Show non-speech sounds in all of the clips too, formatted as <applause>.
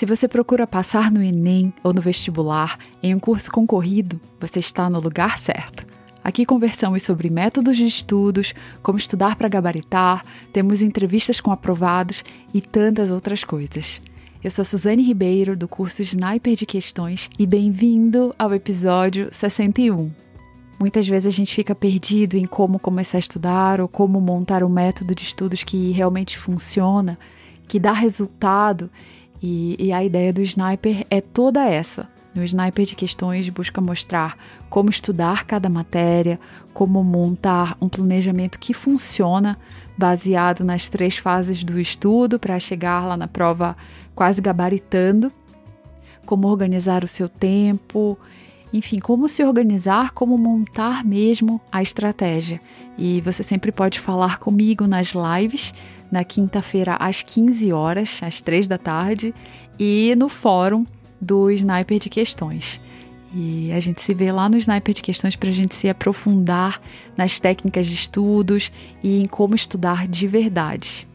Se você procura passar no Enem ou no vestibular em um curso concorrido, você está no lugar certo. Aqui conversamos sobre métodos de estudos, como estudar para gabaritar, temos entrevistas com aprovados e tantas outras coisas. Eu sou Suzane Ribeiro, do curso Sniper de Questões, e bem-vindo ao episódio 61. Muitas vezes a gente fica perdido em como começar a estudar ou como montar um método de estudos que realmente funciona, que dá resultado, e, e a ideia do Sniper é toda essa. No Sniper de Questões busca mostrar como estudar cada matéria, como montar um planejamento que funciona baseado nas três fases do estudo para chegar lá na prova quase gabaritando, como organizar o seu tempo, enfim, como se organizar, como montar mesmo a estratégia. E você sempre pode falar comigo nas lives, na quinta-feira às 15 horas, às 3 da tarde, e no fórum do Sniper de Questões. E a gente se vê lá no Sniper de Questões para a gente se aprofundar nas técnicas de estudos e em como estudar de verdade.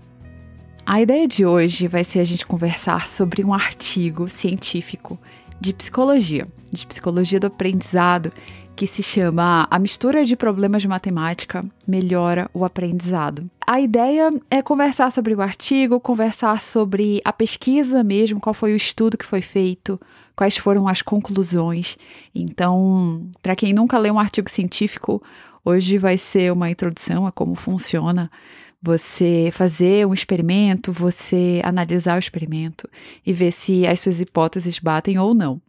A ideia de hoje vai ser a gente conversar sobre um artigo científico de psicologia, de psicologia do aprendizado, que se chama A mistura de problemas de matemática melhora o aprendizado. A ideia é conversar sobre o artigo, conversar sobre a pesquisa mesmo, qual foi o estudo que foi feito, quais foram as conclusões. Então, para quem nunca leu um artigo científico, hoje vai ser uma introdução a como funciona você fazer um experimento, você analisar o experimento e ver se as suas hipóteses batem ou não.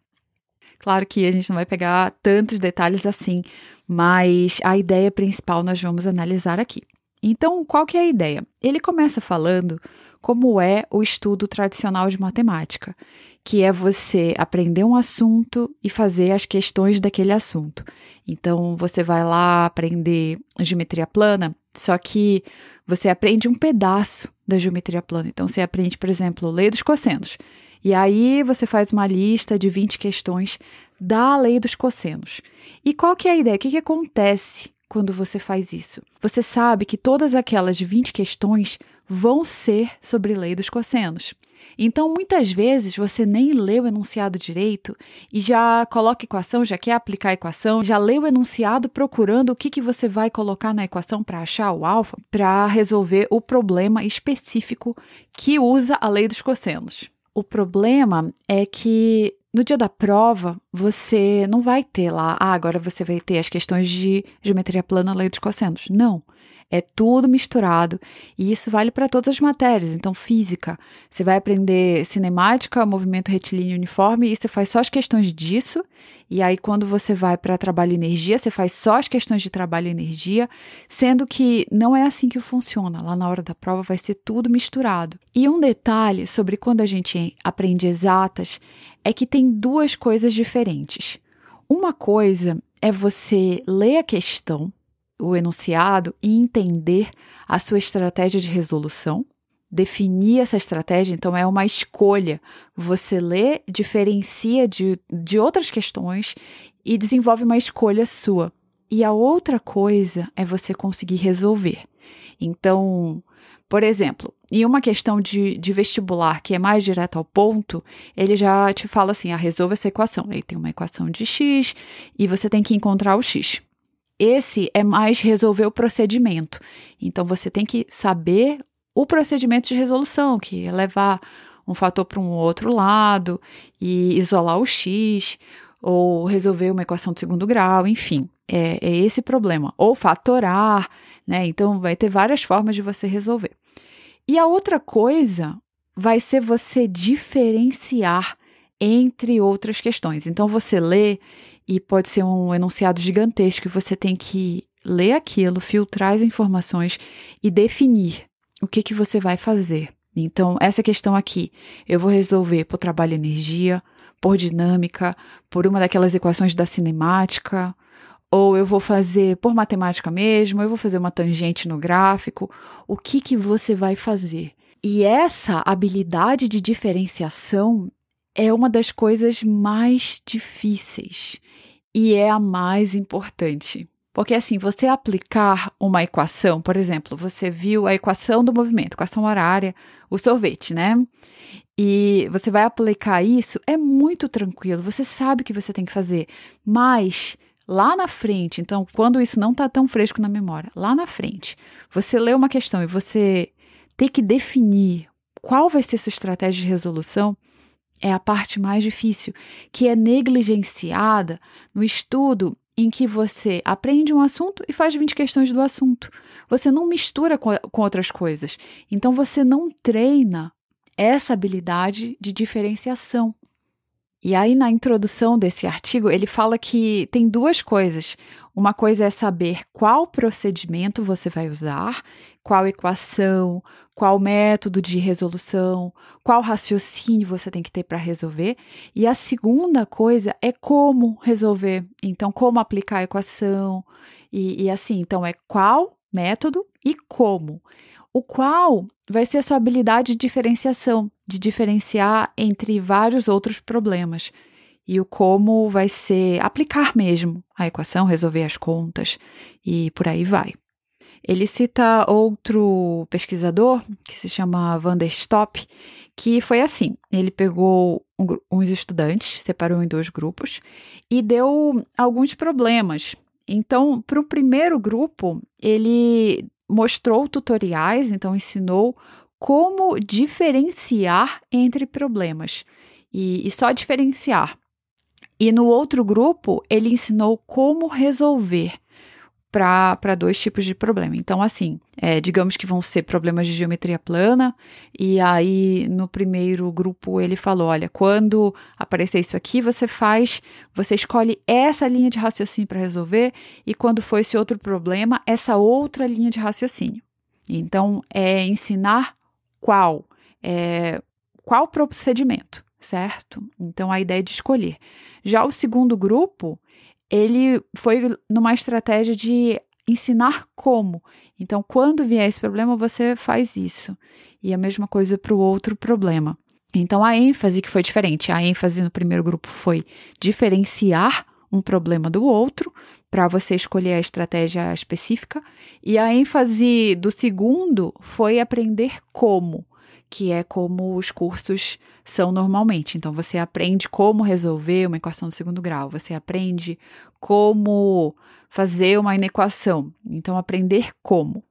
Claro que a gente não vai pegar tantos detalhes assim, mas a ideia principal nós vamos analisar aqui. Então, qual que é a ideia? Ele começa falando como é o estudo tradicional de matemática, que é você aprender um assunto e fazer as questões daquele assunto. Então, você vai lá aprender geometria plana, só que você aprende um pedaço da geometria plana. Então, você aprende, por exemplo, lei dos cossenos. E aí você faz uma lista de 20 questões da lei dos cossenos. E qual que é a ideia? O que, que acontece quando você faz isso? Você sabe que todas aquelas 20 questões vão ser sobre lei dos cossenos. Então, muitas vezes você nem lê o enunciado direito e já coloca equação, já quer aplicar a equação, já lê o enunciado procurando o que, que você vai colocar na equação para achar o alfa, para resolver o problema específico que usa a lei dos cossenos. O problema é que no dia da prova, você não vai ter lá, ah, agora você vai ter as questões de geometria plana, lei dos cossenos. Não. É tudo misturado e isso vale para todas as matérias. Então, física, você vai aprender cinemática, movimento retilíneo uniforme e você faz só as questões disso. E aí, quando você vai para trabalho e energia, você faz só as questões de trabalho e energia, sendo que não é assim que funciona. Lá na hora da prova vai ser tudo misturado. E um detalhe sobre quando a gente aprende exatas é que tem duas coisas diferentes. Uma coisa é você ler a questão o enunciado e entender a sua estratégia de resolução. Definir essa estratégia, então, é uma escolha. Você lê, diferencia de, de outras questões e desenvolve uma escolha sua. E a outra coisa é você conseguir resolver. Então, por exemplo, em uma questão de, de, vestibular que é mais direto ao ponto, ele já te fala assim: ah, resolva essa equação. Aí tem uma equação de x e você tem que encontrar o x. Esse é mais resolver o procedimento. Então você tem que saber o procedimento de resolução, que é levar um fator para um outro lado e isolar o x, ou resolver uma equação de segundo grau, enfim, é, é esse problema. Ou fatorar, né? Então vai ter várias formas de você resolver. E a outra coisa vai ser você diferenciar entre outras questões. Então você lê e pode ser um enunciado gigantesco, você tem que ler aquilo, filtrar as informações e definir o que, que você vai fazer. Então, essa questão aqui, eu vou resolver por trabalho e energia, por dinâmica, por uma daquelas equações da cinemática, ou eu vou fazer por matemática mesmo, eu vou fazer uma tangente no gráfico. O que, que você vai fazer? E essa habilidade de diferenciação é uma das coisas mais difíceis e é a mais importante. Porque assim, você aplicar uma equação, por exemplo, você viu a equação do movimento, equação horária, o sorvete, né? E você vai aplicar isso, é muito tranquilo, você sabe o que você tem que fazer. Mas lá na frente, então, quando isso não está tão fresco na memória, lá na frente, você lê uma questão e você tem que definir qual vai ser sua estratégia de resolução, é a parte mais difícil, que é negligenciada no estudo em que você aprende um assunto e faz 20 questões do assunto. Você não mistura com, outras coisas. Então você não treina essa habilidade de diferenciação. E aí, na introdução desse artigo, ele fala que tem duas coisas. Uma coisa é saber qual procedimento você vai usar, qual equação, qual método de resolução, qual raciocínio você tem que ter para resolver. E a segunda coisa é como resolver. Então, como aplicar a equação. E, e assim, então, é qual método e como. O qual vai ser a sua habilidade de diferenciação, de diferenciar entre vários outros problemas. E o como vai ser aplicar mesmo a equação, resolver as contas e por aí vai. Ele cita outro pesquisador, que se chama Van der Stopp, que foi assim: ele pegou um, uns estudantes, separou em dois grupos e deu alguns problemas. Então, para o primeiro grupo, ele mostrou tutoriais, então ensinou como diferenciar entre problemas e, e só diferenciar. E no outro grupo, ele ensinou como resolver para dois tipos de problema. Então, assim, é, digamos que vão ser problemas de geometria plana, e aí no primeiro grupo ele falou: olha, quando aparecer isso aqui, você faz, você escolhe essa linha de raciocínio para resolver, e quando for esse outro problema, essa outra linha de raciocínio. Então, é ensinar qual, é, qual procedimento, certo? Então, a ideia é de escolher. Já o segundo grupo, ele foi numa estratégia de ensinar como. Então, quando vier esse problema, você faz isso. E a mesma coisa para o outro problema. Então, a ênfase que foi diferente. A ênfase no primeiro grupo foi diferenciar um problema do outro, para você escolher a estratégia específica. E a ênfase do segundo foi aprender como que é como os cursos são normalmente. Então, você aprende como resolver uma equação do segundo grau, você aprende como fazer uma inequação. Então, aprender como.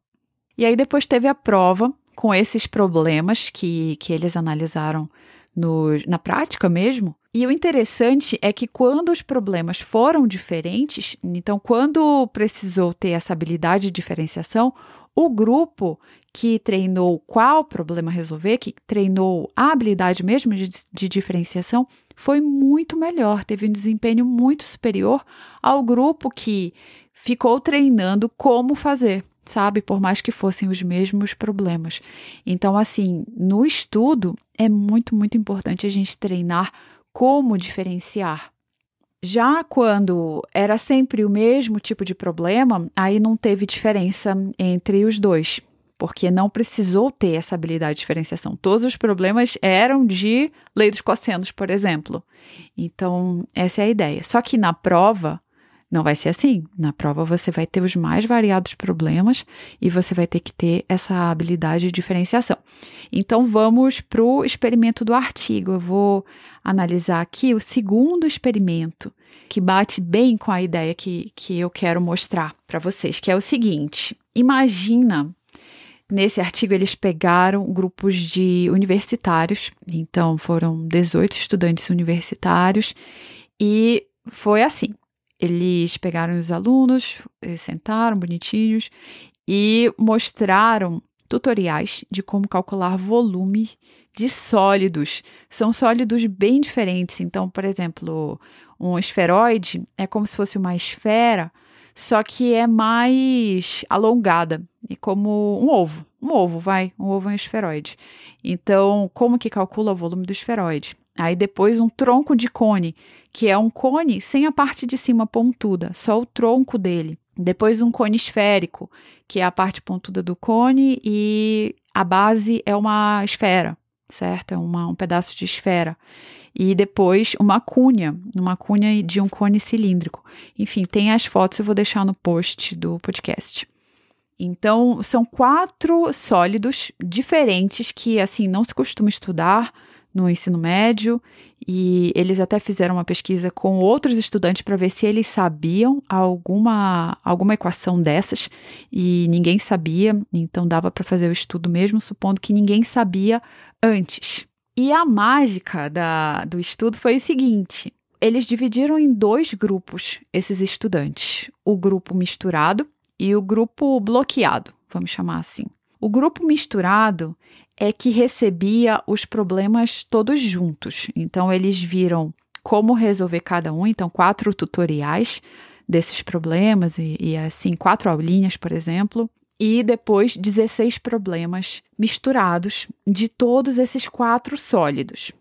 E aí, depois teve a prova com esses problemas que, que eles analisaram no, na prática mesmo. E o interessante é que quando os problemas foram diferentes, então quando precisou ter essa habilidade de diferenciação, o grupo que treinou qual problema resolver, que treinou a habilidade mesmo de, de, diferenciação, foi muito melhor, teve um desempenho muito superior ao grupo que ficou treinando como fazer, sabe? Por mais que fossem os mesmos problemas. Então, assim, no estudo é muito, muito importante a gente treinar como diferenciar. Já quando era sempre o mesmo tipo de problema, aí não teve diferença entre os dois porque não precisou ter essa habilidade de diferenciação. Todos os problemas eram de lei dos cossenos, por exemplo. Então, essa é a ideia. Só que na prova, não vai ser assim. Na prova, você vai ter os mais variados problemas e você vai ter que ter essa habilidade de diferenciação. Então, vamos para o experimento do artigo. Eu vou analisar aqui o segundo experimento, que bate bem com a ideia que, que eu quero mostrar para vocês, que é o seguinte: imagina Nesse artigo, eles pegaram grupos de universitários, então foram 18 estudantes universitários, e foi assim: eles pegaram os alunos, sentaram bonitinhos e mostraram tutoriais de como calcular volume de sólidos. São sólidos bem diferentes. Então, por exemplo, um esferoide é como se fosse uma esfera só que é mais alongada, e como um ovo. Um ovo, vai, um ovo é um esferoide. Então, como que calcula o volume do esferoide? Aí depois um tronco de cone, que é um cone sem a parte de cima pontuda, só o tronco dele. Depois um cone esférico, que é a parte pontuda do cone e a base é uma esfera, certo? É uma, um pedaço de esfera. E depois uma cunha, uma cunha de um cone cilíndrico. Enfim, tem as fotos, eu vou deixar no post do podcast. Então, são quatro sólidos diferentes que, assim, não se costuma estudar no ensino médio e eles até fizeram uma pesquisa com outros estudantes para ver se eles sabiam alguma, alguma equação dessas e ninguém sabia, então dava para fazer o estudo mesmo supondo que ninguém sabia antes. E a mágica da, do estudo foi o seguinte: eles dividiram em dois grupos esses estudantes, o grupo misturado e o grupo bloqueado, vamos chamar assim. O grupo misturado é que recebia os problemas todos juntos. Então, eles viram como resolver cada um, então, quatro tutoriais desses problemas, e, e assim, quatro aulinhas, por exemplo, e depois 16 problemas misturados de todos esses quatro sólidos.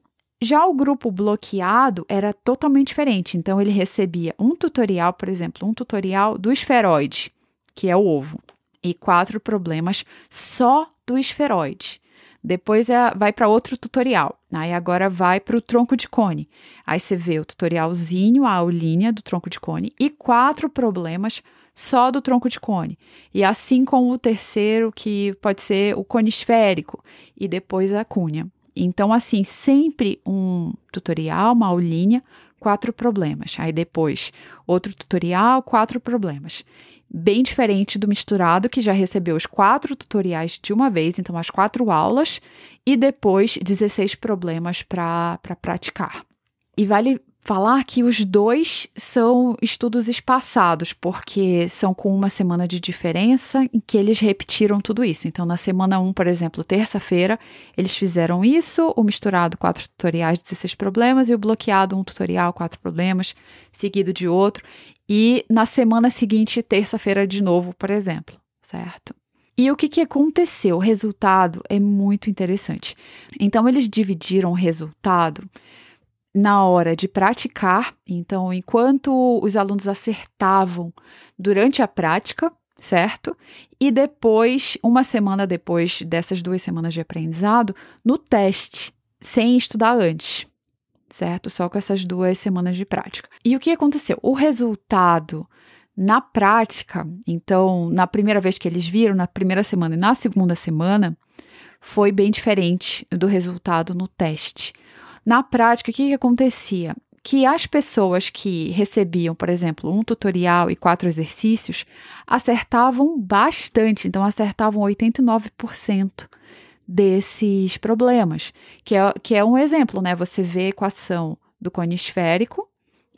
Já o grupo bloqueado era totalmente diferente, então ele recebia um tutorial, por exemplo, um tutorial do esferoide, que é o ovo, e quatro problemas só do esferoide. Depois é, vai para outro tutorial. Aí agora vai para o tronco de cone. Aí você vê o tutorialzinho, a aulinha do tronco de cone e quatro problemas só do tronco de cone. E assim com o terceiro, que pode ser o cone esférico, e depois a cunha. Então, assim, sempre um tutorial, uma aulinha, quatro problemas. Aí depois, outro tutorial, quatro problemas bem diferente do misturado, que já recebeu os quatro tutoriais de uma vez, então as quatro aulas, e depois 16 problemas para pra praticar. E vale falar que os dois são estudos espaçados, porque são com uma semana de diferença em que eles repetiram tudo isso. Então, na semana 1, por exemplo, terça-feira, eles fizeram isso, o misturado, quatro tutoriais, 16 problemas, e o bloqueado, um tutorial, quatro problemas, seguido de outro e na semana seguinte, terça-feira, de novo, por exemplo, certo? E o que, que aconteceu? O resultado é muito interessante. Então, eles dividiram o resultado na hora de praticar. Então, enquanto os alunos acertavam durante a prática, certo? E depois, uma semana depois dessas duas semanas de aprendizado, no teste, sem estudar antes certo? Só com essas duas semanas de prática. E o que aconteceu? O resultado na prática, então, na primeira vez que eles viram, na primeira semana e na segunda semana, foi bem diferente do resultado no teste. Na prática, o que, que acontecia? Que as pessoas que recebiam, por exemplo, um tutorial e quatro exercícios, acertavam bastante, então acertavam 89% desses problemas, que é, que é um exemplo, né? Você vê a equação do cone esférico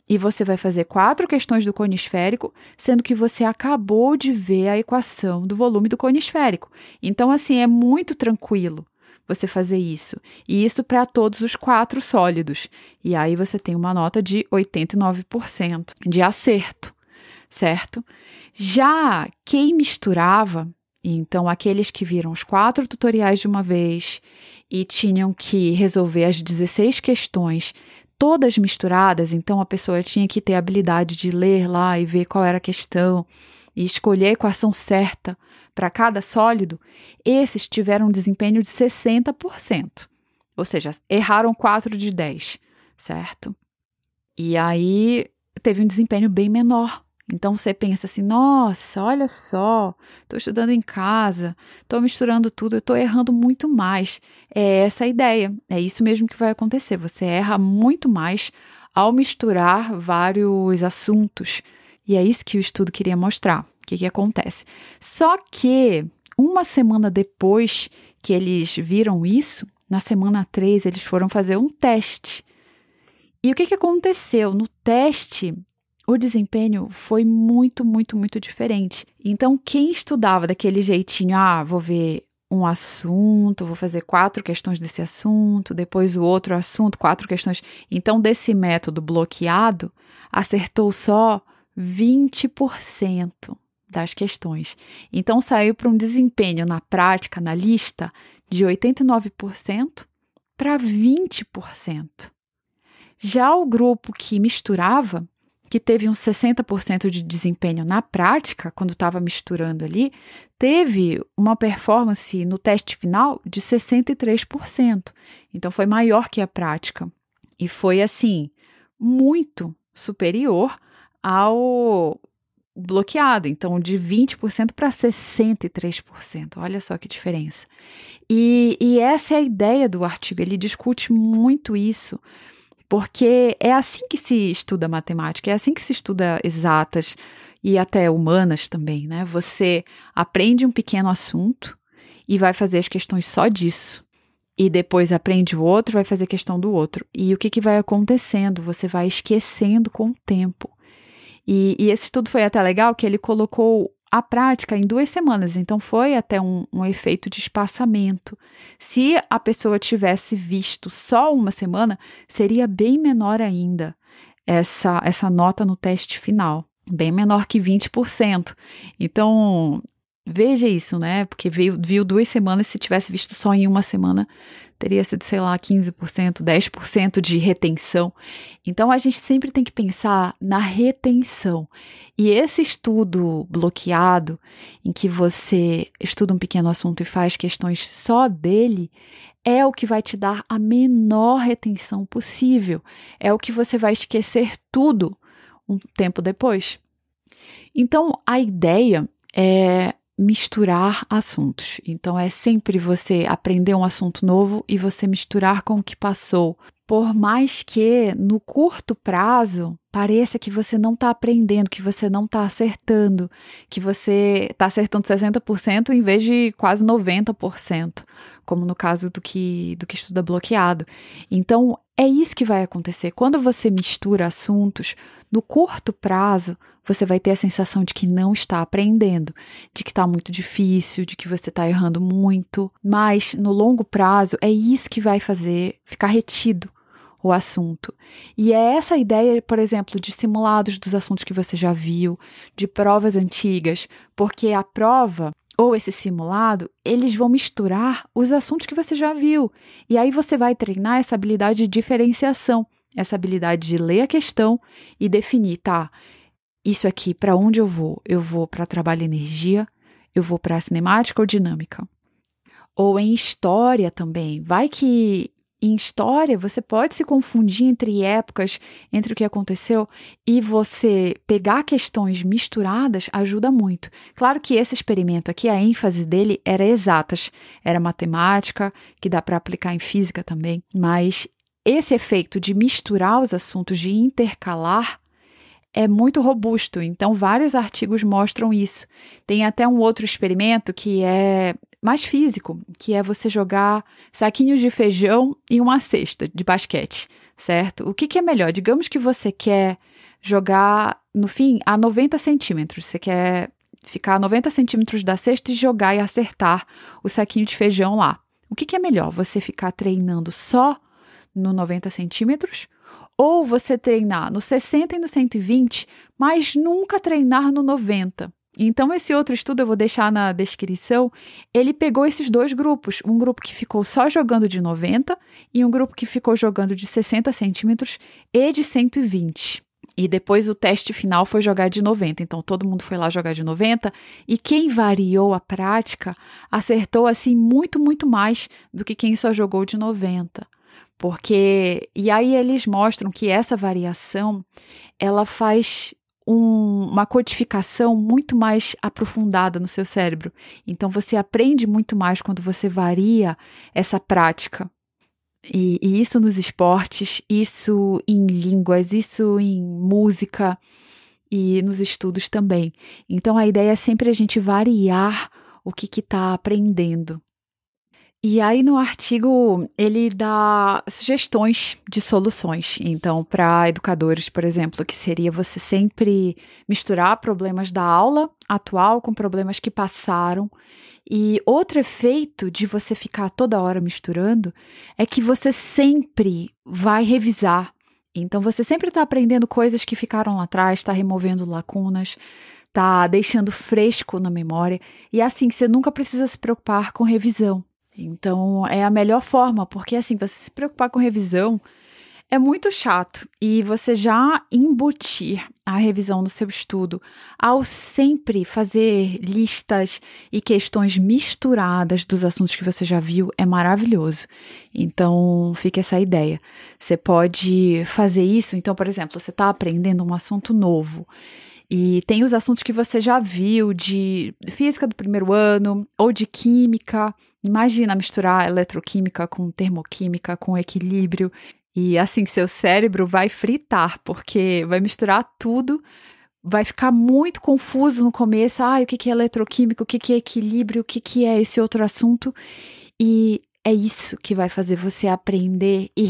e você vai fazer quatro questões do cone esférico, sendo que você acabou de ver a equação do volume do cone esférico. Então, assim, é muito tranquilo você fazer isso. E isso para todos os quatro sólidos. E aí você tem uma nota de 89% de acerto, certo? Já quem misturava então, aqueles que viram os quatro tutoriais de uma vez e tinham que resolver as 16 questões todas misturadas, então a pessoa tinha que ter habilidade de ler lá e ver qual era a questão e escolher a equação certa para cada sólido, esses tiveram um desempenho de 60%. Ou seja, erraram 4 de 10, certo? E aí teve um desempenho bem menor então você pensa assim: nossa, olha só, estou estudando em casa, estou misturando tudo, estou errando muito mais. É essa a ideia, é isso mesmo que vai acontecer. Você erra muito mais ao misturar vários assuntos. E é isso que o estudo queria mostrar. O que, que acontece? Só que uma semana depois que eles viram isso, na semana 3, eles foram fazer um teste. E o que, que aconteceu? No teste, o desempenho foi muito, muito, muito diferente. Então, quem estudava daquele jeitinho, ah, vou ver um assunto, vou fazer quatro questões desse assunto, depois o outro assunto, quatro questões. Então, desse método bloqueado, acertou só 20% das questões. Então, saiu para um desempenho na prática, na lista, de 89% para 20%. Já o grupo que misturava que teve uns 60% de desempenho na prática, quando estava misturando ali, teve uma performance no teste final de 63%. Então foi maior que a prática. E foi assim, muito superior ao bloqueado, então de 20% para 63%. Olha só que diferença. E, e essa é a ideia do artigo, ele discute muito isso, porque é assim que se estuda matemática, é assim que se estuda exatas e até humanas também, né? Você aprende um pequeno assunto e vai fazer as questões só disso. E depois aprende o outro, vai fazer questão do outro. E o que, que vai acontecendo? Você vai esquecendo com o tempo. E, e esse estudo foi até legal que ele colocou a prática em duas semanas, então foi até um, um, efeito de espaçamento. Se a pessoa tivesse visto só uma semana, seria bem menor ainda essa, essa nota no teste final, bem menor que 20%. Então, veja isso, né? Porque viu, viu duas semanas, se tivesse visto só em uma semana, teria sido, sei lá, 15%, 10% de retenção. Então a gente sempre tem que pensar na retenção. E esse estudo bloqueado, em que você estuda um pequeno assunto e faz questões só dele, é o que vai te dar a menor retenção possível. É o que você vai esquecer tudo um tempo depois. Então a ideia é misturar assuntos. Então é sempre você aprender um assunto novo e você misturar com o que passou. Por mais que no curto prazo pareça que você não está aprendendo, que você não está acertando, que você está acertando 60% em vez de quase 90%, como no caso do que, do que estuda bloqueado. Então, é isso que vai acontecer. Quando você mistura assuntos, no curto prazo, você vai ter a sensação de que não está aprendendo, de que está muito difícil, de que você está errando muito. Mas no longo prazo, é isso que vai fazer ficar retido o assunto. E é essa ideia, por exemplo, de simulados dos assuntos que você já viu, de provas antigas, porque a prova ou esse simulado, eles vão misturar os assuntos que você já viu. E aí você vai treinar essa habilidade de diferenciação, essa habilidade de ler a questão e definir, tá? isso aqui, para onde eu vou? Eu vou para trabalho e energia, eu vou para cinemática ou dinâmica? Ou em história também. Vai que em história você pode se confundir entre épocas, entre o que aconteceu, e você pegar questões misturadas ajuda muito. Claro que esse experimento aqui, a ênfase dele era exatas, era matemática, que dá para aplicar em física também, mas esse efeito de misturar os assuntos, de intercalar, é muito robusto, então vários artigos mostram isso. Tem até um outro experimento que é mais físico, que é você jogar saquinhos de feijão em uma cesta de basquete, certo? O que, que é melhor? Digamos que você quer jogar, no fim, a 90 centímetros. Você quer ficar a 90 centímetros da cesta e jogar e acertar o saquinho de feijão lá. O que, que é melhor? Você ficar treinando só no 90 centímetros ou você treinar no 60 e no 120, mas nunca treinar no 90. Então, esse outro estudo eu vou deixar na descrição. Ele pegou esses dois grupos: um grupo que ficou só jogando de 90 e um grupo que ficou jogando de 60 centímetros e de 120. E depois o teste final foi jogar de 90. Então todo mundo foi lá jogar de 90 e quem variou a prática acertou assim muito, muito mais do que quem só jogou de 90. Porque e aí eles mostram que essa variação ela faz um, uma codificação muito mais aprofundada no seu cérebro. Então você aprende muito mais quando você varia essa prática. E, e isso nos esportes, isso em línguas, isso em música e nos estudos também. Então a ideia é sempre a gente variar o que está aprendendo. E aí no artigo ele dá sugestões de soluções. Então, para educadores, por exemplo, que seria você sempre misturar problemas da aula atual com problemas que passaram. E outro efeito de você ficar toda hora misturando é que você sempre vai revisar. Então, você sempre está aprendendo coisas que ficaram lá atrás, está removendo lacunas, está deixando fresco na memória. E é assim, você nunca precisa se preocupar com revisão. Então, é a melhor forma, porque assim, você se preocupar com revisão É muito chato e você já embutir a revisão no seu estudo ao sempre fazer listas e questões misturadas dos assuntos que você já viu é maravilhoso. Então, fica essa ideia. Você pode fazer isso. Então, por exemplo, você está aprendendo um assunto novo. E tem os assuntos que você já viu de física do primeiro ano ou de química. Imagina misturar eletroquímica com termoquímica, com equilíbrio. E assim, seu cérebro vai fritar, porque vai misturar tudo, vai ficar muito confuso no começo. Ah, o que é eletroquímica, o que é equilíbrio, o que é esse outro assunto. E é isso que vai fazer você aprender e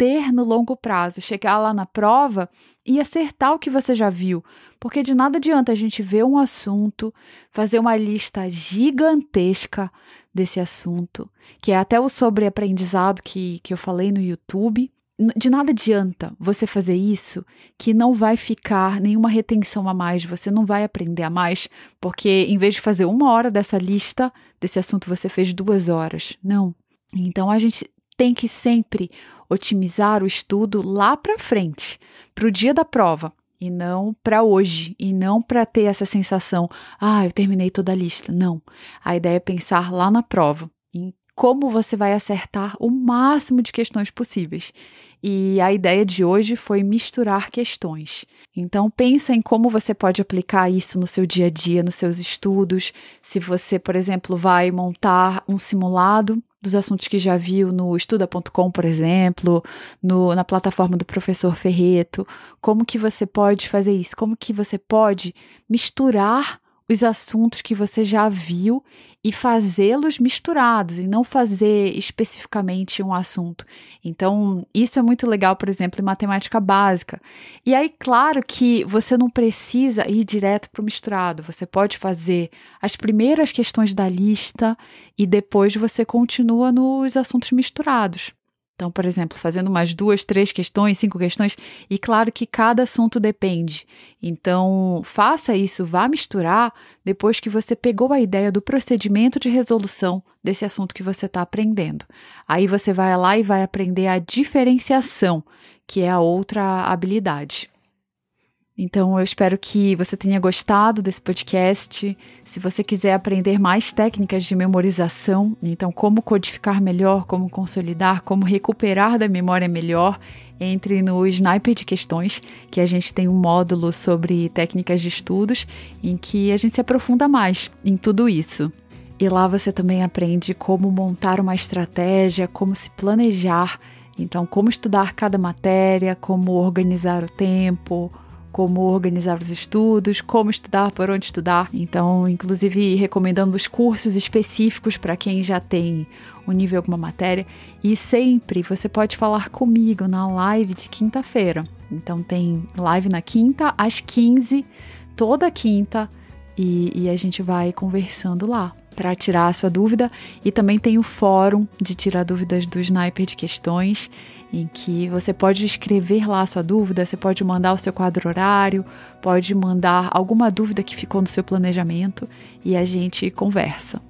reter no longo prazo, chegar lá na prova e acertar o que você já viu. Porque de nada adianta a gente ver um assunto, fazer uma lista gigantesca desse assunto, que é até o sobreaprendizado que, que eu falei no YouTube de nada adianta você fazer isso que não vai ficar nenhuma retenção a mais, você não vai aprender a mais, porque em vez de fazer uma hora dessa lista, desse assunto, você fez duas horas. Não. Então a gente tem que sempre otimizar o estudo lá para frente, para o dia da prova. E não para hoje, e não para ter essa sensação, ah, eu terminei toda a lista. Não. A ideia é pensar lá na prova, em como você vai acertar o máximo de questões possíveis. E a ideia de hoje foi misturar questões. Então pensa em como você pode aplicar isso no seu dia a dia, nos seus estudos. Se você, por exemplo, vai montar um simulado dos assuntos que já viu no estuda.com, por exemplo, no, na plataforma do professor Ferreto, como que você pode fazer isso? Como que você pode misturar os assuntos que você já viu e fazê-los misturados e não fazer especificamente um assunto. Então, isso é muito legal, por exemplo, em matemática básica. E aí, claro que você não precisa ir direto para o misturado. Você pode fazer as primeiras questões da lista e depois você continua nos assuntos misturados. Então, por exemplo, fazendo umas duas, três questões, cinco questões, e claro que cada assunto depende. Então, faça isso, vá misturar depois que você pegou a ideia do procedimento de resolução desse assunto que você está aprendendo. Aí você vai lá e vai aprender a diferenciação, que é a outra habilidade. Então, eu espero que você tenha gostado desse podcast. Se você quiser aprender mais técnicas de memorização, então como codificar melhor, como consolidar, como recuperar da memória melhor, entre no Sniper de Questões, que a gente tem um módulo sobre técnicas de estudos em que a gente se aprofunda mais em tudo isso. E lá você também aprende como montar uma estratégia, como se planejar, então como estudar cada matéria, como organizar o tempo, como organizar os estudos, como estudar, por onde estudar. Então, inclusive, recomendando os cursos específicos para quem já tem um nível alguma matéria. E sempre você pode falar comigo na live de quinta-feira. Então, tem live na quinta, às 15, toda quinta, e, e a gente vai conversando lá para tirar a sua dúvida. E também tem o fórum de tirar dúvidas do Sniper de questões em que você pode escrever lá a sua dúvida, você pode mandar o seu quadro horário, pode mandar alguma dúvida que ficou no seu planejamento e a gente conversa.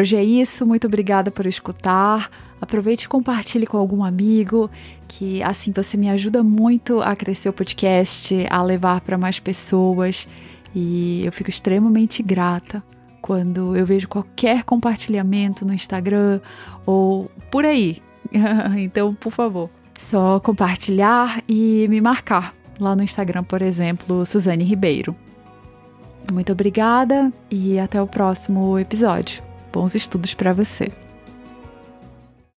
Hoje é isso, muito obrigada por escutar. Aproveite e compartilhe com algum amigo, que assim você me ajuda muito a crescer o podcast, a levar para mais pessoas e eu fico extremamente grata quando eu vejo qualquer compartilhamento no Instagram ou por aí, <laughs> então, por favor, só compartilhar e me marcar lá no Instagram, por exemplo, Suzane Ribeiro. Muito obrigada e até o próximo episódio. Bons estudos para você.